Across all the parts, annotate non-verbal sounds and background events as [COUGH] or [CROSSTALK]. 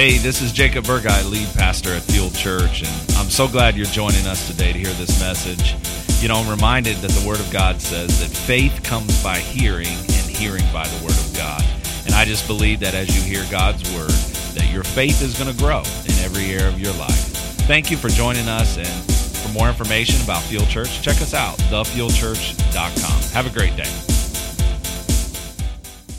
Hey, this is Jacob Burguy, lead pastor at Fuel Church, and I'm so glad you're joining us today to hear this message. You know, I'm reminded that the Word of God says that faith comes by hearing, and hearing by the Word of God. And I just believe that as you hear God's Word, that your faith is going to grow in every area of your life. Thank you for joining us, and for more information about Fuel Church, check us out, thefuelchurch.com. Have a great day.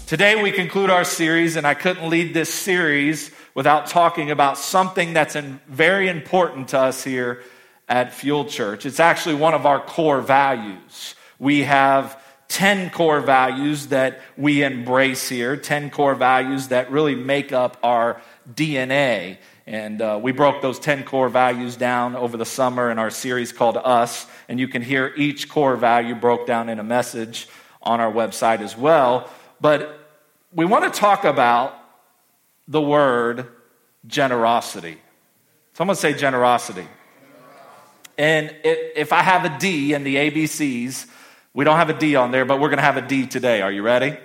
Today we conclude our series, and I couldn't lead this series without talking about something that's very important to us here at Fuel Church. It's actually one of our core values. We have 10 core values that we embrace here, 10 core values that really make up our DNA. And uh, we broke those 10 core values down over the summer in our series called Us. And you can hear each core value broke down in a message on our website as well. But we want to talk about the word generosity. Someone say generosity. And if I have a D in the ABCs, we don't have a D on there, but we're going to have a D today. Are you ready?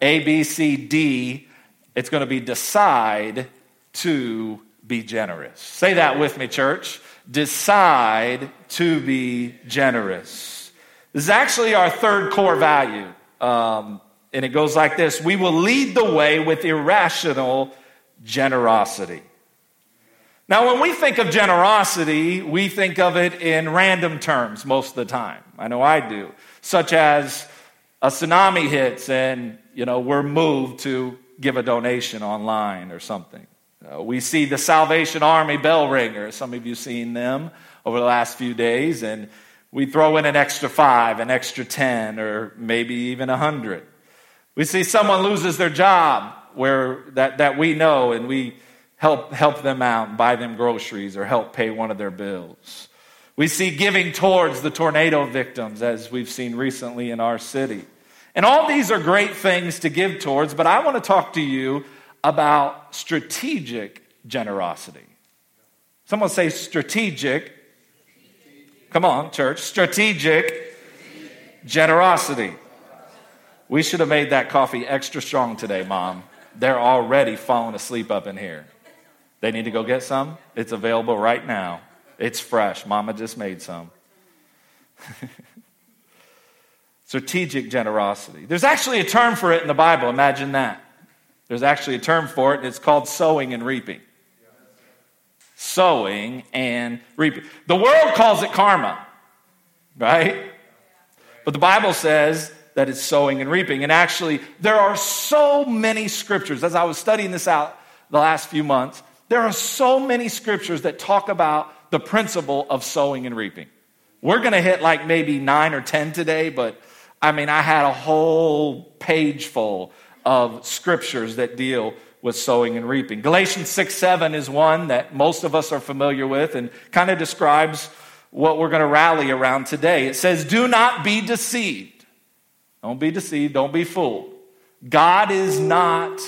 A, B, C, D. It's going to be decide to be generous. Say that with me, church. Decide to be generous. This is actually our third core value. Um, and it goes like this We will lead the way with irrational generosity. Now, when we think of generosity, we think of it in random terms most of the time. I know I do. Such as a tsunami hits and, you know, we're moved to give a donation online or something. Uh, we see the Salvation Army bell ringer. Some of you seen them over the last few days, and we throw in an extra five, an extra 10, or maybe even a hundred. We see someone loses their job where that, that we know and we help, help them out, buy them groceries or help pay one of their bills. We see giving towards the tornado victims as we've seen recently in our city. And all these are great things to give towards, but I want to talk to you about strategic generosity. Someone say strategic. Come on, church. Strategic generosity. We should have made that coffee extra strong today, Mom. They're already falling asleep up in here. They need to go get some. It's available right now. It's fresh. Mama just made some. [LAUGHS] Strategic generosity. There's actually a term for it in the Bible. Imagine that. There's actually a term for it, and it's called sowing and reaping. Sowing and reaping. The world calls it karma, right? But the Bible says that is sowing and reaping. And actually, there are so many scriptures, as I was studying this out the last few months, there are so many scriptures that talk about the principle of sowing and reaping. We're going to hit like maybe nine or 10 today, but I mean, I had a whole page full of scriptures that deal with sowing and reaping. Galatians 6 7 is one that most of us are familiar with and kind of describes what we're going to rally around today. It says, Do not be deceived. Don't be deceived. Don't be fooled. God is not,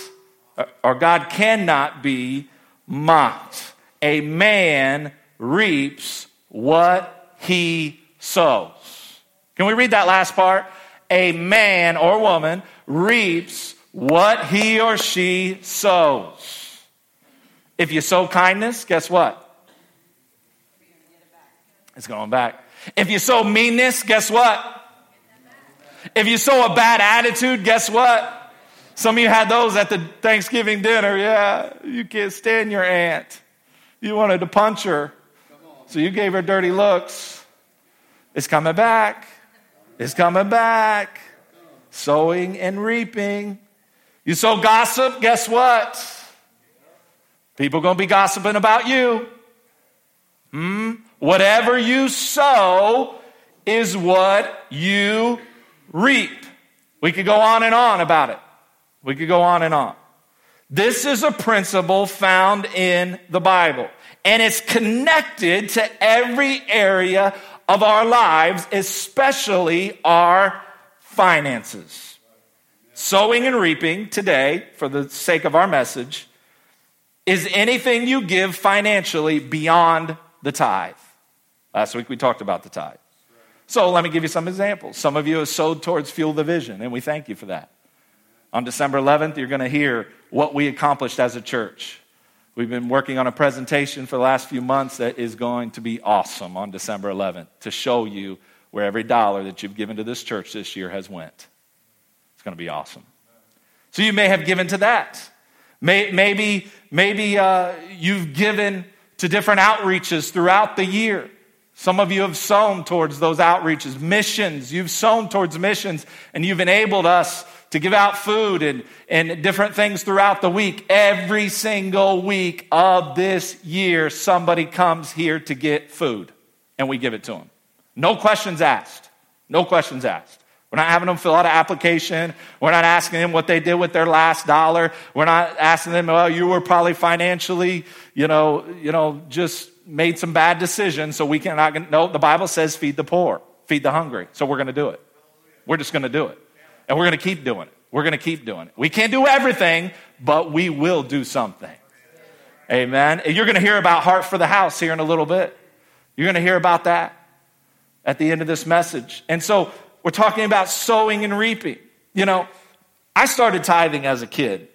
or God cannot be mocked. A man reaps what he sows. Can we read that last part? A man or woman reaps what he or she sows. If you sow kindness, guess what? It's going back. If you sow meanness, guess what? If you sow a bad attitude, guess what? Some of you had those at the Thanksgiving dinner. Yeah, you can't stand your aunt. You wanted to punch her. So you gave her dirty looks. It's coming back. It's coming back. Sowing and reaping. You sow gossip, guess what? People going to be gossiping about you. Hmm? Whatever you sow is what you reap. We could go on and on about it. We could go on and on. This is a principle found in the Bible, and it's connected to every area of our lives, especially our finances. Sowing and reaping today, for the sake of our message, is anything you give financially beyond the tithe. Last week we talked about the tithe. So let me give you some examples. Some of you have sowed towards Fuel the Vision, and we thank you for that. On December 11th, you're going to hear what we accomplished as a church. We've been working on a presentation for the last few months that is going to be awesome on December 11th to show you where every dollar that you've given to this church this year has went. It's going to be awesome. So you may have given to that. maybe maybe uh, you've given to different outreaches throughout the year. Some of you have sown towards those outreaches, missions. You've sown towards missions, and you've enabled us to give out food and, and different things throughout the week. Every single week of this year, somebody comes here to get food, and we give it to them. No questions asked. No questions asked. We're not having them fill out an application. We're not asking them what they did with their last dollar. We're not asking them, well, you were probably financially, you know, you know, just made some bad decisions, so we cannot. No, the Bible says feed the poor, feed the hungry. So we're going to do it. We're just going to do it. And we're going to keep doing it. We're going to keep doing it. We can't do everything, but we will do something. Amen. And you're going to hear about Heart for the House here in a little bit. You're going to hear about that at the end of this message. And so we're talking about sowing and reaping. You know, I started tithing as a kid,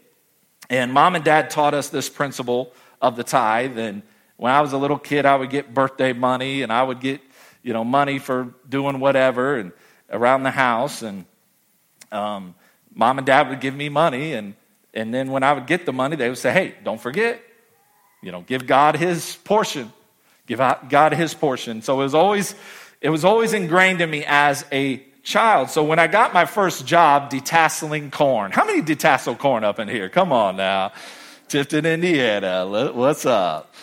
and mom and dad taught us this principle of the tithe. And when I was a little kid, I would get birthday money and I would get, you know, money for doing whatever and around the house. And um, mom and dad would give me money. And, and then when I would get the money, they would say, hey, don't forget, you know, give God his portion. Give God his portion. So it was always, it was always ingrained in me as a child. So when I got my first job detasseling corn, how many detassel corn up in here? Come on now. Tipton, Indiana. What's up?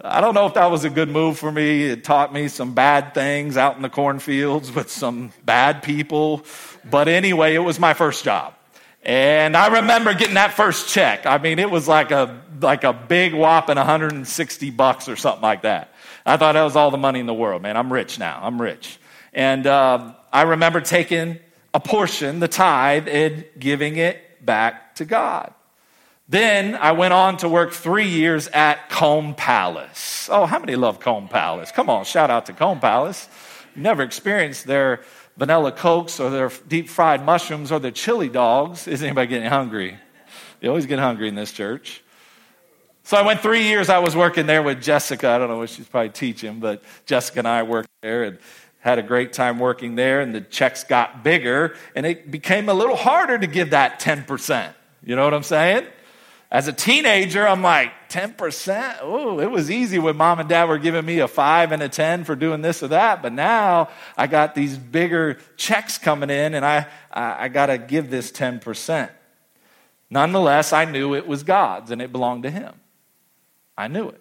I don't know if that was a good move for me. It taught me some bad things out in the cornfields with some bad people. But anyway, it was my first job. And I remember getting that first check. I mean, it was like a, like a big whopping 160 bucks or something like that. I thought that was all the money in the world, man. I'm rich now. I'm rich. And uh, I remember taking a portion, the tithe, and giving it back to God. Then I went on to work three years at Comb Palace. Oh, how many love Comb Palace? Come on, shout out to Comb Palace. Never experienced their vanilla cokes or their deep fried mushrooms or their chili dogs. Is anybody getting hungry? You always get hungry in this church. So I went three years. I was working there with Jessica. I don't know what she's probably teaching, but Jessica and I worked there and had a great time working there. And the checks got bigger, and it became a little harder to give that 10%. You know what I'm saying? As a teenager, I'm like, 10%? Oh, it was easy when mom and dad were giving me a five and a 10 for doing this or that. But now I got these bigger checks coming in and I, I, I got to give this 10%. Nonetheless, I knew it was God's and it belonged to Him. I knew it.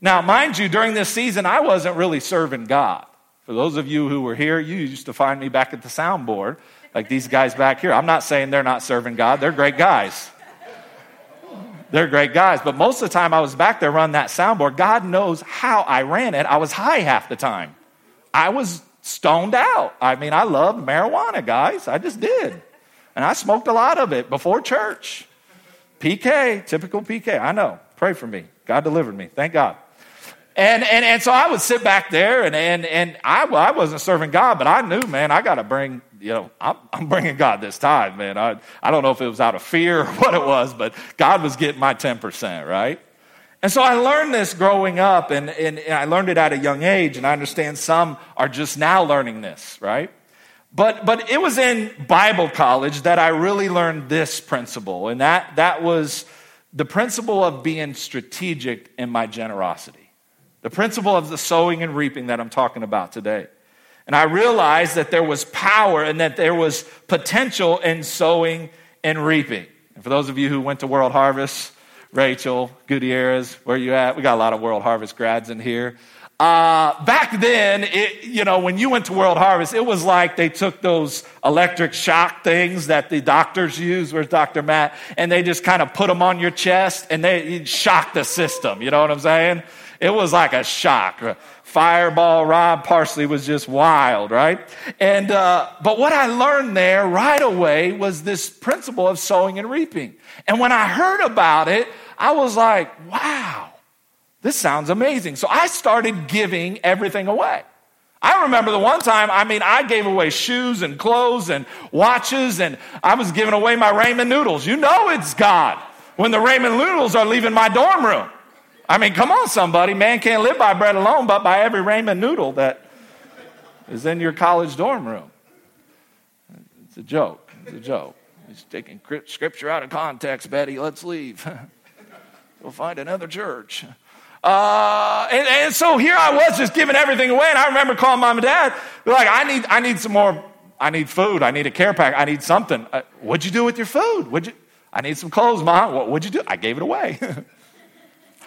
Now, mind you, during this season, I wasn't really serving God. For those of you who were here, you used to find me back at the soundboard, like these guys back here. I'm not saying they're not serving God, they're great guys. They're great guys. But most of the time I was back there running that soundboard, God knows how I ran it. I was high half the time. I was stoned out. I mean, I loved marijuana, guys. I just did. And I smoked a lot of it before church. PK, typical PK. I know. Pray for me. God delivered me. Thank God. And, and, and so I would sit back there and, and, and I, I wasn't serving God, but I knew, man, I got to bring you know, I'm, I'm, bringing God this tithe, man. I, I don't know if it was out of fear or [LAUGHS] what it was, but God was getting my 10%, right? And so I learned this growing up, and, and, and I learned it at a young age, and I understand some are just now learning this, right? But, but it was in Bible college that I really learned this principle, and that, that was the principle of being strategic in my generosity. The principle of the sowing and reaping that I'm talking about today. And I realized that there was power and that there was potential in sowing and reaping. And for those of you who went to World Harvest, Rachel, Gutierrez, where you at? We got a lot of World Harvest grads in here. Uh, back then, it, you know, when you went to World Harvest, it was like they took those electric shock things that the doctors use. Where's Dr. Matt? And they just kind of put them on your chest and they shock the system. You know what I'm saying? It was like a shock. Fireball Rod Parsley was just wild, right? And uh, but what I learned there right away was this principle of sowing and reaping. And when I heard about it, I was like, wow, this sounds amazing. So I started giving everything away. I remember the one time, I mean, I gave away shoes and clothes and watches, and I was giving away my ramen noodles. You know it's God when the ramen noodles are leaving my dorm room. I mean, come on, somebody. Man can't live by bread alone, but by every ramen noodle that is in your college dorm room. It's a joke. It's a joke. He's taking scripture out of context, Betty. Let's leave. [LAUGHS] we'll find another church. Uh, and, and, so here I was just giving everything away. And I remember calling mom and dad. They're like, I need, I need some more. I need food. I need a care pack. I need something. Uh, what'd you do with your food? What'd you? I need some clothes, mom. What, what'd you do? I gave it away. [LAUGHS]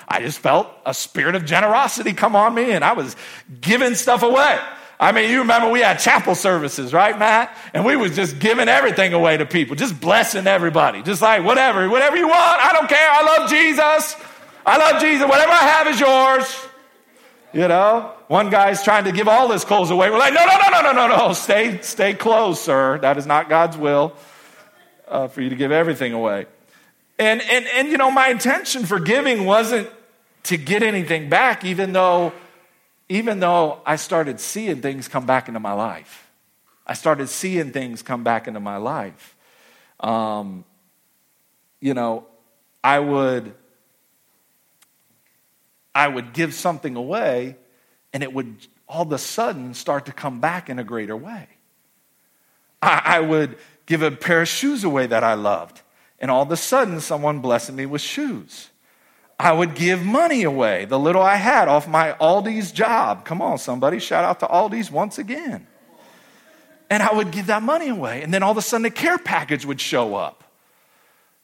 I just felt a spirit of generosity come on me, and I was giving stuff away. I mean, you remember we had chapel services, right, Matt? And we was just giving everything away to people, just blessing everybody, just like whatever, whatever you want. I don't care. I love Jesus. I love Jesus. Whatever I have is yours. You know, one guy's trying to give all his clothes away. We're like, no, no, no, no, no, no, no. Stay, stay close, sir. That is not God's will uh, for you to give everything away. And, and, and, you know, my intention for giving wasn't to get anything back, even though, even though I started seeing things come back into my life. I started seeing things come back into my life. Um, you know, I would I would give something away and it would all of a sudden start to come back in a greater way. I, I would give a pair of shoes away that I loved, and all of a sudden someone blessed me with shoes. I would give money away, the little I had off my Aldi's job. Come on, somebody, shout out to Aldi's once again. And I would give that money away, and then all of a sudden a care package would show up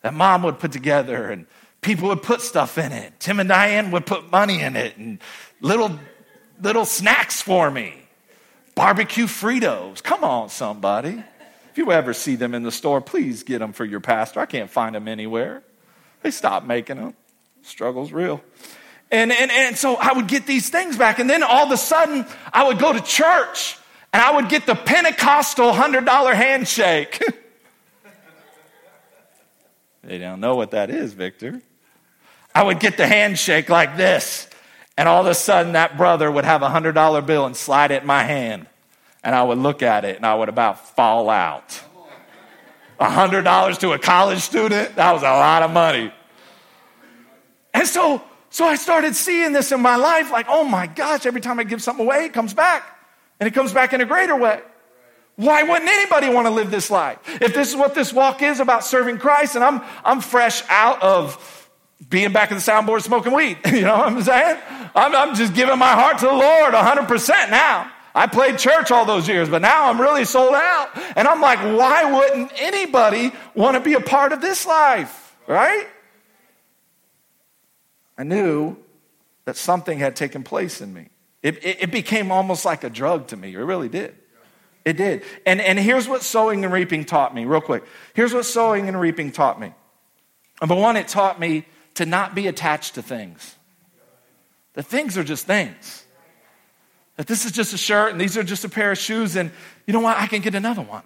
that mom would put together, and people would put stuff in it. Tim and Diane would put money in it and little, little snacks for me. Barbecue Fritos. Come on, somebody. If you ever see them in the store, please get them for your pastor. I can't find them anywhere. They stopped making them. Struggle's real. And, and, and so I would get these things back. And then all of a sudden, I would go to church and I would get the Pentecostal $100 handshake. [LAUGHS] they don't know what that is, Victor. I would get the handshake like this, and all of a sudden that brother would have a $100 bill and slide it in my hand. And I would look at it and I would about fall out. $100 to a college student, that was a lot of money. And so, so I started seeing this in my life like, oh my gosh, every time I give something away, it comes back. And it comes back in a greater way. Why wouldn't anybody want to live this life? If this is what this walk is about serving Christ, and I'm, I'm fresh out of being back in the soundboard smoking weed. [LAUGHS] You know what I'm saying? I'm, I'm just giving my heart to the Lord 100% now. I played church all those years, but now I'm really sold out. And I'm like, why wouldn't anybody want to be a part of this life? Right? I knew that something had taken place in me. It, it, it, became almost like a drug to me. It really did. It did. And, and here's what sowing and reaping taught me, real quick. Here's what sowing and reaping taught me. Number one, it taught me to not be attached to things. The things are just things. That this is just a shirt and these are just a pair of shoes, and you know what? I can get another one.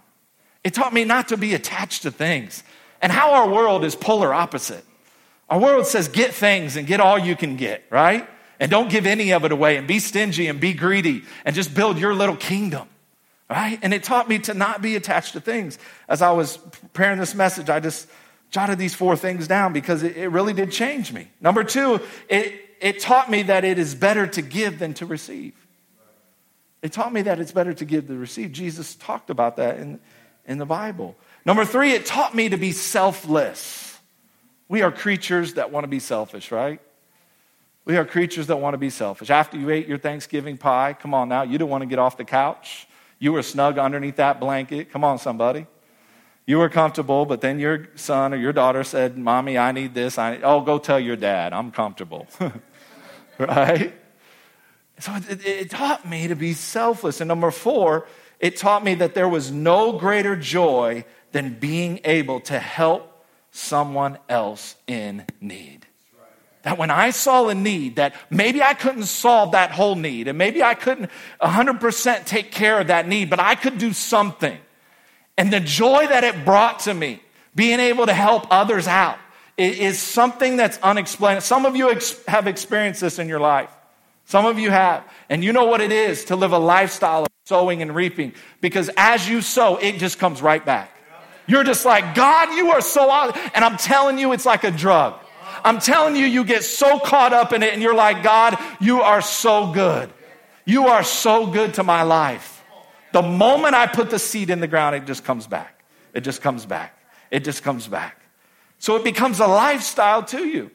It taught me not to be attached to things. And how our world is polar opposite. Our world says, get things and get all you can get, right? And don't give any of it away and be stingy and be greedy and just build your little kingdom, right? And it taught me to not be attached to things. As I was preparing this message, I just jotted these four things down because it, it really did change me. Number two, it, it taught me that it is better to give than to receive. It taught me that it's better to give than to receive. Jesus talked about that in, in the Bible. Number three, it taught me to be selfless. We are creatures that want to be selfish, right? We are creatures that want to be selfish. After you ate your Thanksgiving pie, come on now, you didn't want to get off the couch. You were snug underneath that blanket. Come on, somebody. You were comfortable, but then your son or your daughter said, Mommy, I need this. I need, oh, go tell your dad, I'm comfortable. [LAUGHS] right? So it, it taught me to be selfless. And number four, it taught me that there was no greater joy than being able to help someone else in need. That when I saw a need, that maybe I couldn't solve that whole need, and maybe I couldn't 100% take care of that need, but I could do something. And the joy that it brought to me, being able to help others out, is something that's unexplainable. Some of you ex- have experienced this in your life. Some of you have. And you know what it is to live a lifestyle of sowing and reaping. Because as you sow, it just comes right back. You're just like, God, you are so awesome. And I'm telling you, it's like a drug. I'm telling you, you get so caught up in it and you're like, God, you are so good. You are so good to my life. The moment I put the seed in the ground, it just comes back. It just comes back. It just comes back. So it becomes a lifestyle to you.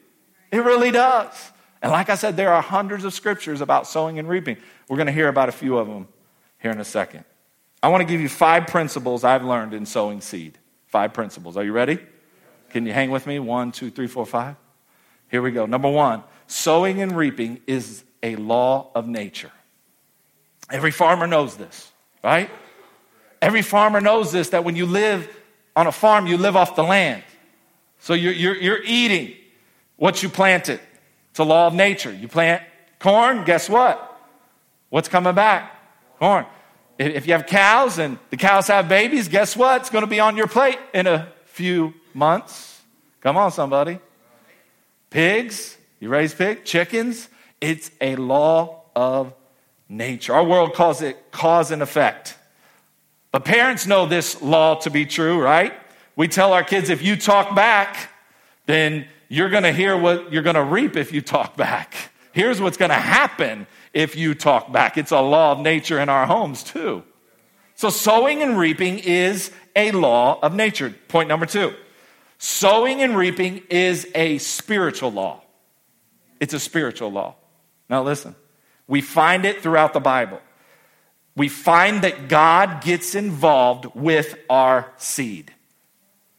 It really does. And like I said, there are hundreds of scriptures about sowing and reaping. We're going to hear about a few of them here in a second. I want to give you five principles I've learned in sowing seed. Five principles. Are you ready? Can you hang with me? One, two, three, four, five. Here we go. Number one sowing and reaping is a law of nature. Every farmer knows this, right? Every farmer knows this that when you live on a farm, you live off the land. So you're, you're, you're eating what you planted. It's a law of nature. You plant corn, guess what? What's coming back? Corn. If you have cows and the cows have babies, guess what? It's going to be on your plate in a few months. Come on, somebody. Pigs, you raise pigs, chickens. It's a law of nature. Our world calls it cause and effect. But parents know this law to be true, right? We tell our kids if you talk back, then you're going to hear what you're going to reap if you talk back. Here's what's going to happen if you talk back. It's a law of nature in our homes, too. So, sowing and reaping is a law of nature. Point number two sowing and reaping is a spiritual law. It's a spiritual law. Now, listen, we find it throughout the Bible. We find that God gets involved with our seed.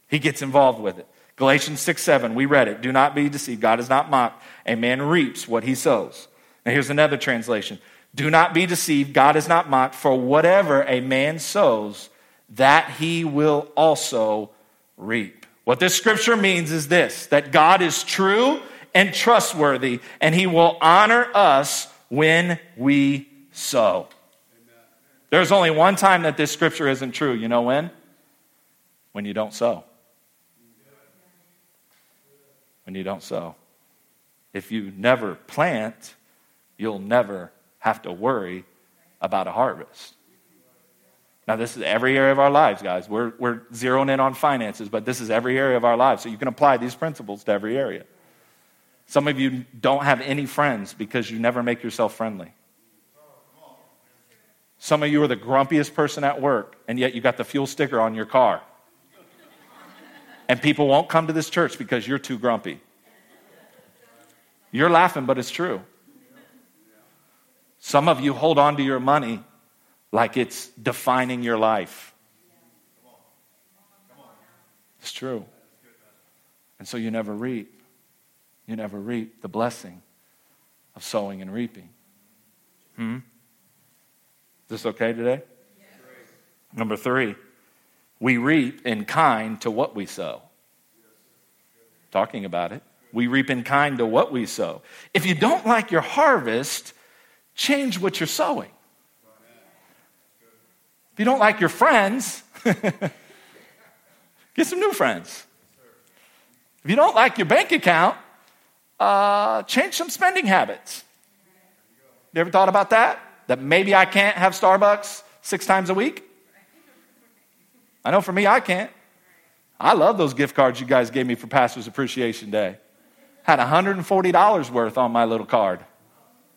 He gets involved with it. Galatians 6 7, we read it. Do not be deceived. God is not mocked. A man reaps what he sows. Now, here's another translation Do not be deceived. God is not mocked. For whatever a man sows, that he will also reap. What this scripture means is this that God is true and trustworthy, and he will honor us when we sow. There's only one time that this scripture isn't true. You know when? When you don't sow when you don't sow. If you never plant, you'll never have to worry about a harvest. Now, this is every area of our lives, guys. We're, we're zeroing in on finances, but this is every area of our lives. So you can apply these principles to every area. Some of you don't have any friends because you never make yourself friendly. Some of you are the grumpiest person at work, and yet you got the fuel sticker on your car and people won't come to this church because you're too grumpy. You're laughing, but it's true. Some of you hold on to your money like it's defining your life. It's true. And so you never reap. You never reap the blessing of sowing and reaping. Hmm? Is this okay today? Number three. We reap in kind to what we sow. Talking about it. We reap in kind to what we sow. If you don't like your harvest, change what you're sowing. If you don't like your friends, [LAUGHS] get some new friends. If you don't like your bank account, uh, change some spending habits. You ever thought about that? That maybe I can't have Starbucks six times a week? I know for me, I can't. I love those gift cards you guys gave me for Pastor's Appreciation Day. Had $140 worth on my little card.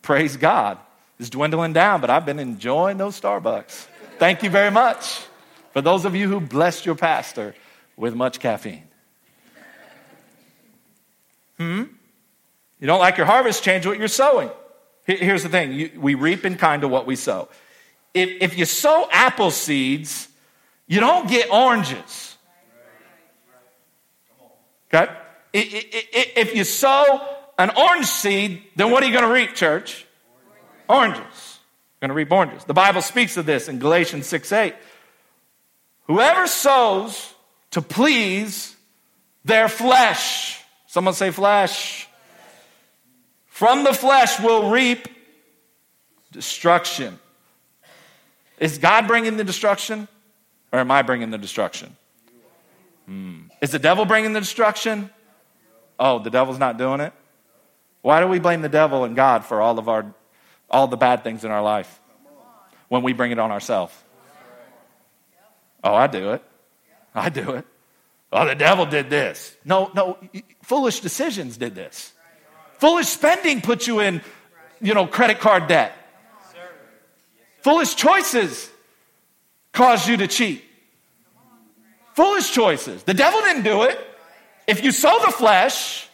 Praise God. It's dwindling down, but I've been enjoying those Starbucks. Thank you very much for those of you who blessed your pastor with much caffeine. Hmm? You don't like your harvest, change what you're sowing. Here's the thing you, we reap in kind of what we sow. If, if you sow apple seeds, you don't get oranges. Okay? If you sow an orange seed, then what are you going to reap, church? Oranges. I'm going to reap oranges. The Bible speaks of this in Galatians 6 8. Whoever sows to please their flesh, someone say flesh, from the flesh will reap destruction. Is God bringing the destruction? Or am I bringing the destruction? Hmm. Is the devil bringing the destruction? Oh, the devil's not doing it? Why do we blame the devil and God for all of our all the bad things in our life when we bring it on ourselves? Oh, I do it. I do it. Oh, the devil did this. No, no, foolish decisions did this. Foolish spending put you in, you know, credit card debt. Foolish choices caused you to cheat. Foolish choices. The devil didn't do it. If you sow the flesh,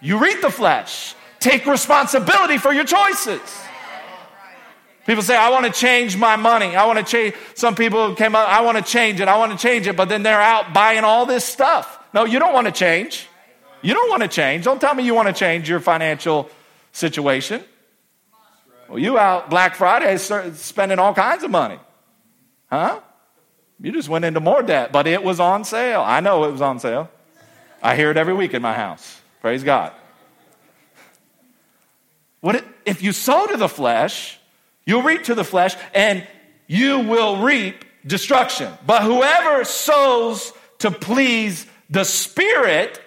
you reap the flesh. Take responsibility for your choices. People say, I want to change my money. I want to change. Some people came up, I want to change it. I want to change it. But then they're out buying all this stuff. No, you don't want to change. You don't want to change. Don't tell me you want to change your financial situation. Well, you out Black Friday spending all kinds of money. Huh? You just went into more debt, but it was on sale. I know it was on sale. I hear it every week in my house. Praise God. What if you sow to the flesh, you'll reap to the flesh, and you will reap destruction. But whoever sows to please the Spirit,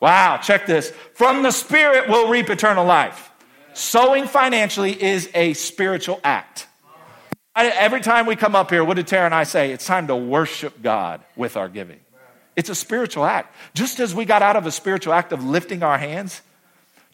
wow, check this, from the Spirit will reap eternal life. Sowing financially is a spiritual act. Every time we come up here, what did Tara and I say? It's time to worship God with our giving. It's a spiritual act. Just as we got out of a spiritual act of lifting our hands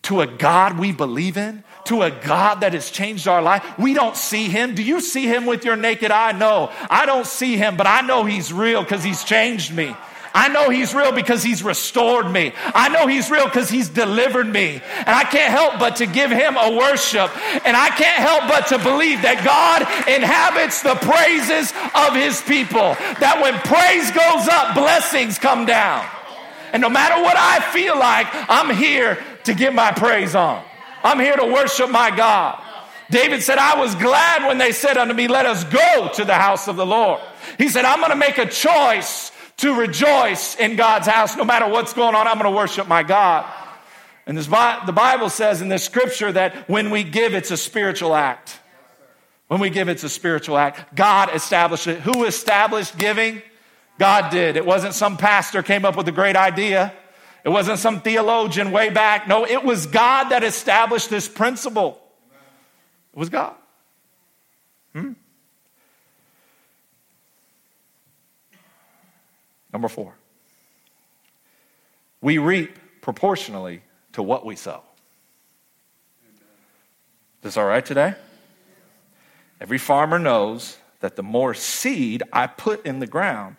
to a God we believe in, to a God that has changed our life. We don't see him. Do you see him with your naked eye? No, I don't see him, but I know he's real because he's changed me. I know he's real because he's restored me. I know he's real because he's delivered me. And I can't help but to give him a worship. And I can't help but to believe that God inhabits the praises of his people. That when praise goes up, blessings come down. And no matter what I feel like, I'm here to get my praise on. I'm here to worship my God. David said, I was glad when they said unto me, Let us go to the house of the Lord. He said, I'm going to make a choice to rejoice in God's house. No matter what's going on, I'm going to worship my God. And this, the Bible says in this scripture that when we give, it's a spiritual act. When we give, it's a spiritual act. God established it. Who established giving? God did. It wasn't some pastor came up with a great idea. It wasn't some theologian way back. No, it was God that established this principle. It was God. Hmm? Number four, we reap proportionally to what we sow. Is this all right today? Every farmer knows that the more seed I put in the ground,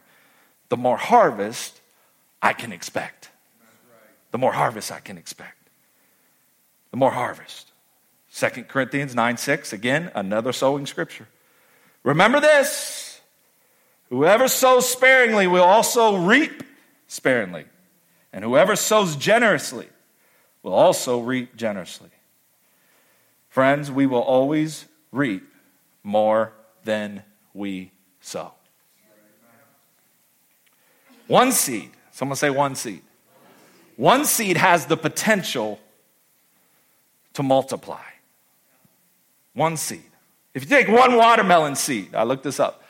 the more harvest I can expect. The more harvest I can expect. The more harvest. 2 Corinthians 9 6, again, another sowing scripture. Remember this Whoever sows sparingly will also reap sparingly, and whoever sows generously will also reap generously. Friends, we will always reap more than we sow. One seed, someone say one seed. One seed has the potential to multiply. One seed. If you take one watermelon seed, I looked this up,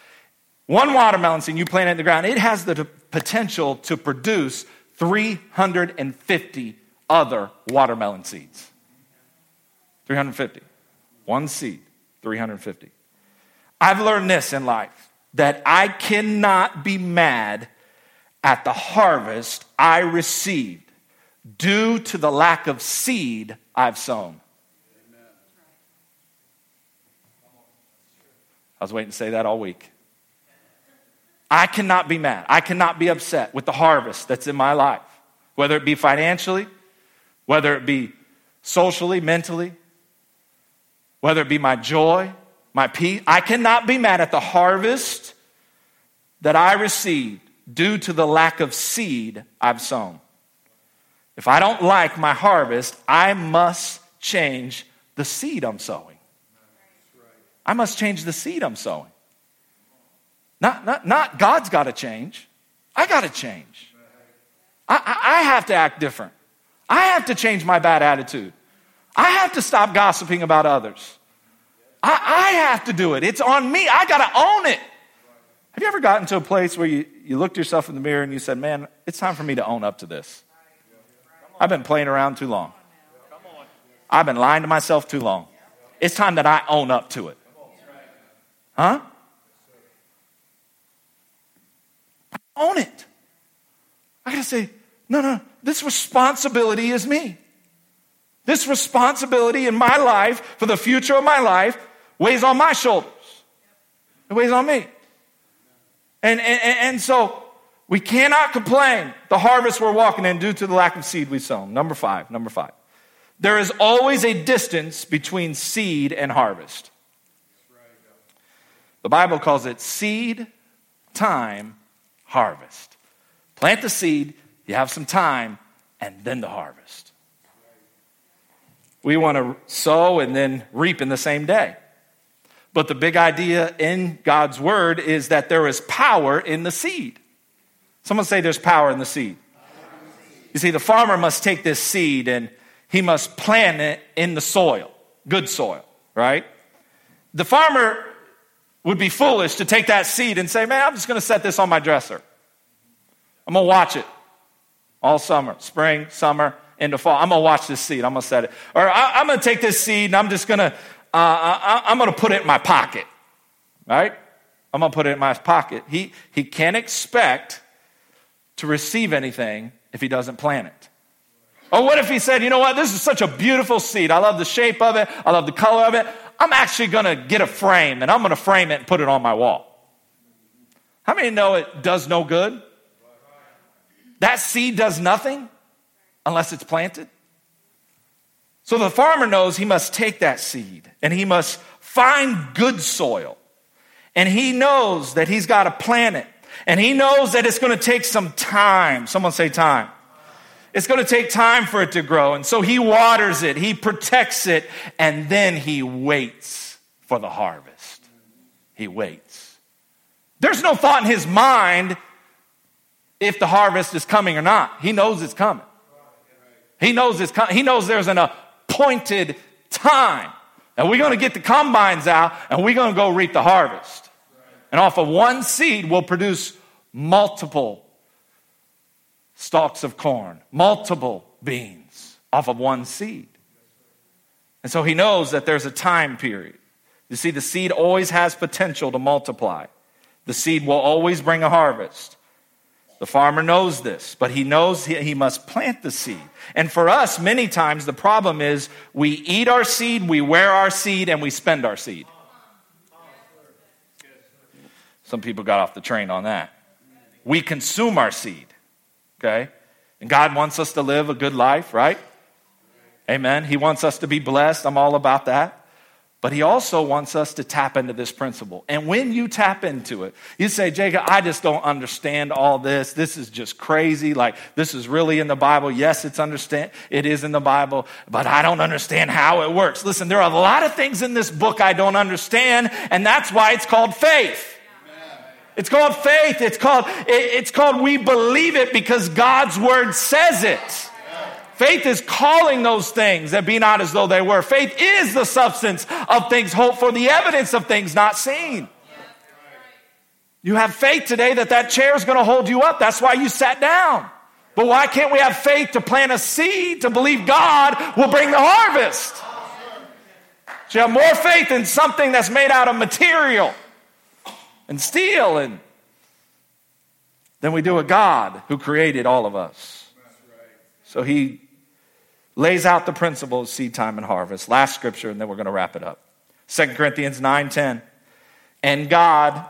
one watermelon seed, you plant it in the ground, it has the potential to produce 350 other watermelon seeds. 350. One seed, 350. I've learned this in life that I cannot be mad at the harvest I received due to the lack of seed I've sown. I was waiting to say that all week. I cannot be mad. I cannot be upset with the harvest that's in my life, whether it be financially, whether it be socially, mentally, whether it be my joy, my peace. I cannot be mad at the harvest that I received due to the lack of seed I've sown. If I don't like my harvest, I must change the seed I'm sowing. I must change the seed I'm sowing. Not, not, not God's got to change. I got to change. I, I, have to act different. I have to change my bad attitude. I have to stop gossiping about others. I, I have to do it. It's on me. I got to own it. Have you ever gotten to a place where you, you looked yourself in the mirror and you said, Man, it's time for me to own up to this? I've been playing around too long. I've been lying to myself too long. It's time that I own up to it. Huh? Own it. I got to say, no, no, this responsibility is me. This responsibility in my life for the future of my life weighs on my shoulders. It weighs on me. And, and, and so we cannot complain the harvest we're walking in due to the lack of seed we sown. Number five, number five. There is always a distance between seed and harvest. The Bible calls it seed, time, harvest. Plant the seed, you have some time, and then the harvest. We want to sow and then reap in the same day. But the big idea in God's word is that there is power in the seed. Someone say there's power in the seed. You see, the farmer must take this seed and he must plant it in the soil, good soil, right? The farmer would be foolish to take that seed and say, man, I'm just going to set this on my dresser. I'm going to watch it all summer, spring, summer, into fall. I'm going to watch this seed. I'm going to set it. Or I, am going to take this seed and I'm just going to, uh, I, I'm going to put it in my pocket, right? I'm going to put it in my pocket. He, he can't expect to receive anything if he doesn't plant it. Or what if he said, you know what, this is such a beautiful seed. I love the shape of it, I love the color of it. I'm actually to get a frame and I'm to frame it and put it on my wall. How many know it does no good? That seed does nothing unless it's planted. So the farmer knows he must take that seed and he must find good soil. And he knows that he's got to plant it. And he knows that it's going to take some time. Someone say time. It's going to take time for it to grow. And so he waters it, he protects it, and then he waits for the harvest. He waits. There's no thought in his mind if the harvest is coming or not. He knows it's coming. He knows it's coming. He knows there's an appointed time. And we're going to get the combines out and we're going to go reap the harvest. And off of one seed will produce multiple stalks of corn, multiple beans off of one seed. And so he knows that there's a time period. You see, the seed always has potential to multiply, the seed will always bring a harvest. The farmer knows this, but he knows he must plant the seed. And for us, many times the problem is we eat our seed, we wear our seed, and we spend our seed. Some people got off the train on that. We consume our seed okay? And God wants us to live a good life, right? Amen. He wants us to be blessed. I'm all about that. But he also wants us to tap into this principle. And when you tap into it, you say, Jacob, I just don't understand all this. This is just crazy. Like, this is really in the Bible. Yes, it's understand. It is in the Bible, but I don't understand how it works. Listen, there are a lot of things in this book I don't understand, and that's why it's called faith. It's called faith. It's called, it's called we believe it because God's word says it. Faith is calling those things that be not as though they were. Faith is the substance of things hoped for, the evidence of things not seen. You have faith today that that chair is going to hold you up. That's why you sat down. But why can't we have faith to plant a seed to believe God will bring the harvest? So you have more faith in something that's made out of material and steal and than we do a God who created all of us. So he lays out the principle of seed time and harvest. Last scripture, and then we're going to wrap it up. 2 Corinthians 9:10. And God,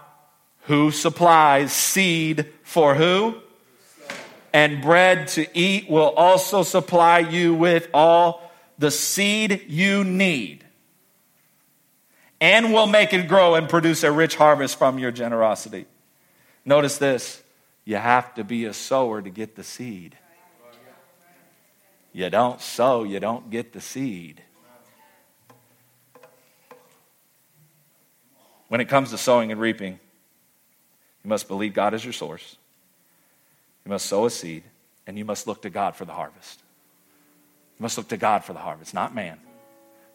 who supplies seed for who? And bread to eat, will also supply you with all the seed you need and will make it grow and produce a rich harvest from your generosity. Notice this you have to be a sower to get the seed. You don't sow, you don't get the seed. When it comes to sowing and reaping, you must believe God is your source. You must sow a seed, and you must look to God for the harvest. You must look to God for the harvest, not man.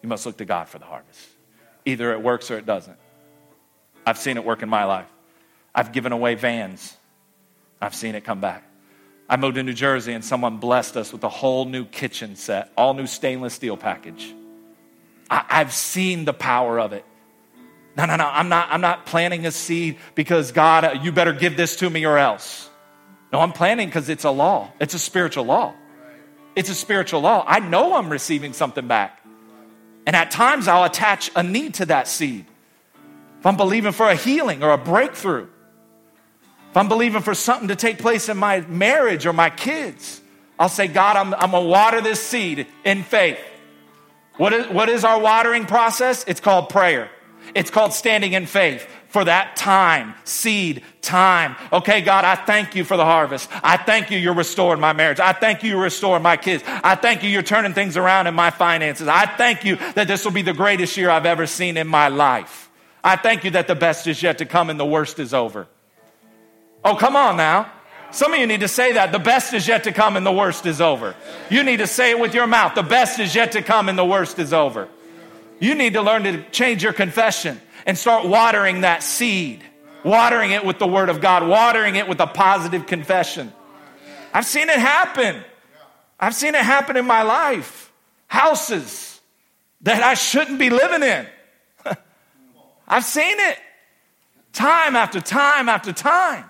You must look to God for the harvest. Either it works or it doesn't. I've seen it work in my life. I've given away vans. I've seen it come back. I moved to New Jersey and someone blessed us with a whole new kitchen set, all new stainless steel package. I, have seen the power of it. No, no, no. I'm not, I'm not planting a seed because God, uh, you better give this to me or else. No, I'm planting because it's a law. It's a spiritual law. It's a spiritual law. I know I'm receiving something back. And at times I'll attach a need to that seed. If I'm believing for a healing or a breakthrough, if I'm believing for something to take place in my marriage or my kids, I'll say, God, I'm, I'm going to water this seed in faith. What is, what is our watering process? It's called prayer. It's called standing in faith for that time, seed time. Okay, God, I thank you for the harvest. I thank you you're restoring my marriage. I thank you you're restoring my kids. I thank you you're turning things around in my finances. I thank you that this will be the greatest year I've ever seen in my life. I thank you that the best is yet to come and the worst is over. Oh, come on now. Some of you need to say that. The best is yet to come and the worst is over. You need to say it with your mouth. The best is yet to come and the worst is over. You need to learn to change your confession and start watering that seed, watering it with the Word of God, watering it with a positive confession. I've seen it happen. I've seen it happen in my life. Houses that I shouldn't be living in. [LAUGHS] I've seen it time after time after time.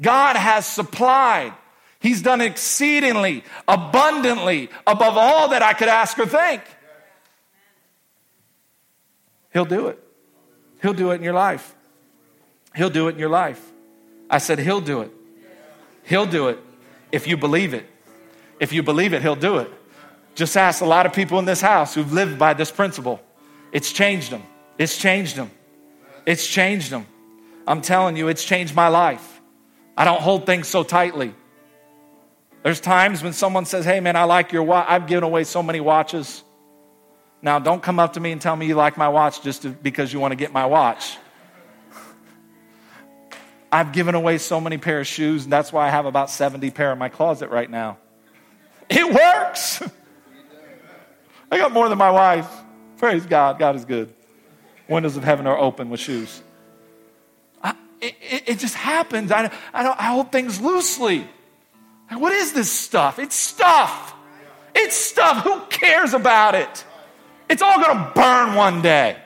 God has supplied. He's done exceedingly, abundantly, above all that I could ask or think. He'll do it. He'll do it in your life. He'll do it in your life. I said, He'll do it. He'll do it if you believe it. If you believe it, He'll do it. Just ask a lot of people in this house who've lived by this principle. It's changed them. It's changed them. It's changed them. I'm telling you, it's changed my life. I don't hold things so tightly. There's times when someone says, Hey, man, I like your watch. I've given away so many watches. Now, don't come up to me and tell me you like my watch just to, because you want to get my watch. I've given away so many pair of shoes, and that's why I have about 70 pair in my closet right now. It works. I got more than my wife. Praise God. God is good. Windows of heaven are open with shoes. I, it, it, just happens. I, I, I hold things loosely. What is this stuff? It's stuff. It's stuff. Who cares about it? It's all going to burn one day.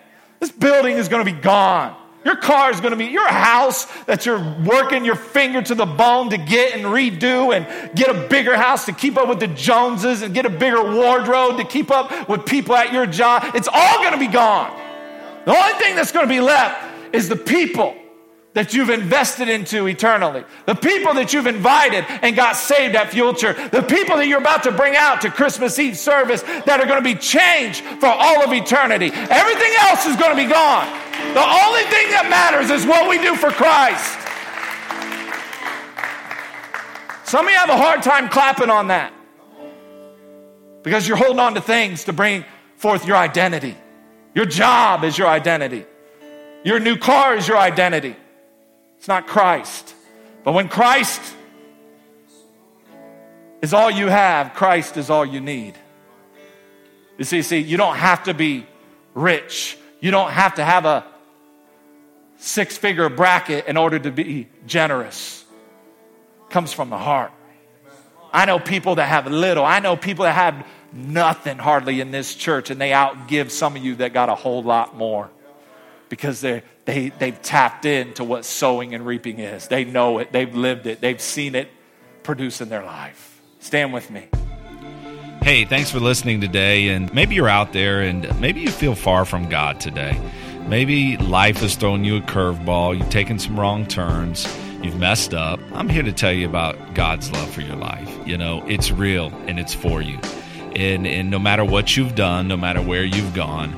This building is going to be gone. Your car is going to be your house that you're working your finger to the bone to get and redo and get a bigger house to keep up with the Joneses and get a bigger wardrobe to keep up with people at your job. It's all going to be gone. The only thing that's going to be left is the people that you've invested into eternally, the people that you've invited and got saved at Church, the people that you're about to bring out to Christmas Eve service that are going to be changed for all of eternity. Everything else is going to be gone. The only thing that matters is what we do for Christ. Some of you have a hard time clapping on that because you're holding on to things to bring forth your identity. Your job is your identity. Your new car is your identity. It's not Christ. But when Christ is all you have, Christ is all you need. You see, see, you don't have to be rich. You don't have to have a six figure bracket in order to be generous. It comes from the heart. I know people that have little. I know people that have nothing hardly in this church, and they outgive some of you that got a whole lot more because they they, they've tapped into what sowing and reaping is. They know it, they've lived it, they've seen it produce in their life. Stand with me. Hey, thanks for listening today. And maybe you're out there and maybe you feel far from God today. Maybe life has thrown you a curveball, you've taken some wrong turns, you've messed up. I'm here to tell you about God's love for your life. You know, it's real and it's for you. And, and no matter what you've done, no matter where you've gone,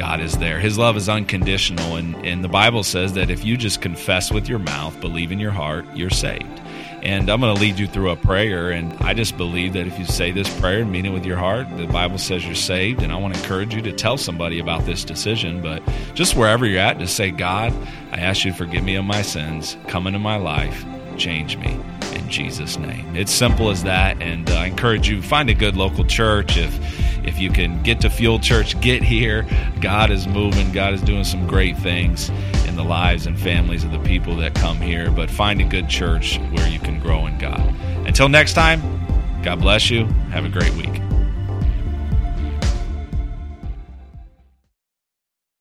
God is there. His love is unconditional. And, and the Bible says that if you just confess with your mouth, believe in your heart, you're saved. And I'm going to lead you through a prayer. And I just believe that if you say this prayer and mean it with your heart, the Bible says you're saved. And I want to encourage you to tell somebody about this decision. But just wherever you're at, just say, God, I ask you to forgive me of my sins. Come into my life. Change me in Jesus' name. It's simple as that. And uh, I encourage you, find a good local church. If if you can get to Fuel Church, get here. God is moving. God is doing some great things in the lives and families of the people that come here. But find a good church where you can grow in God. Until next time, God bless you. Have a great week.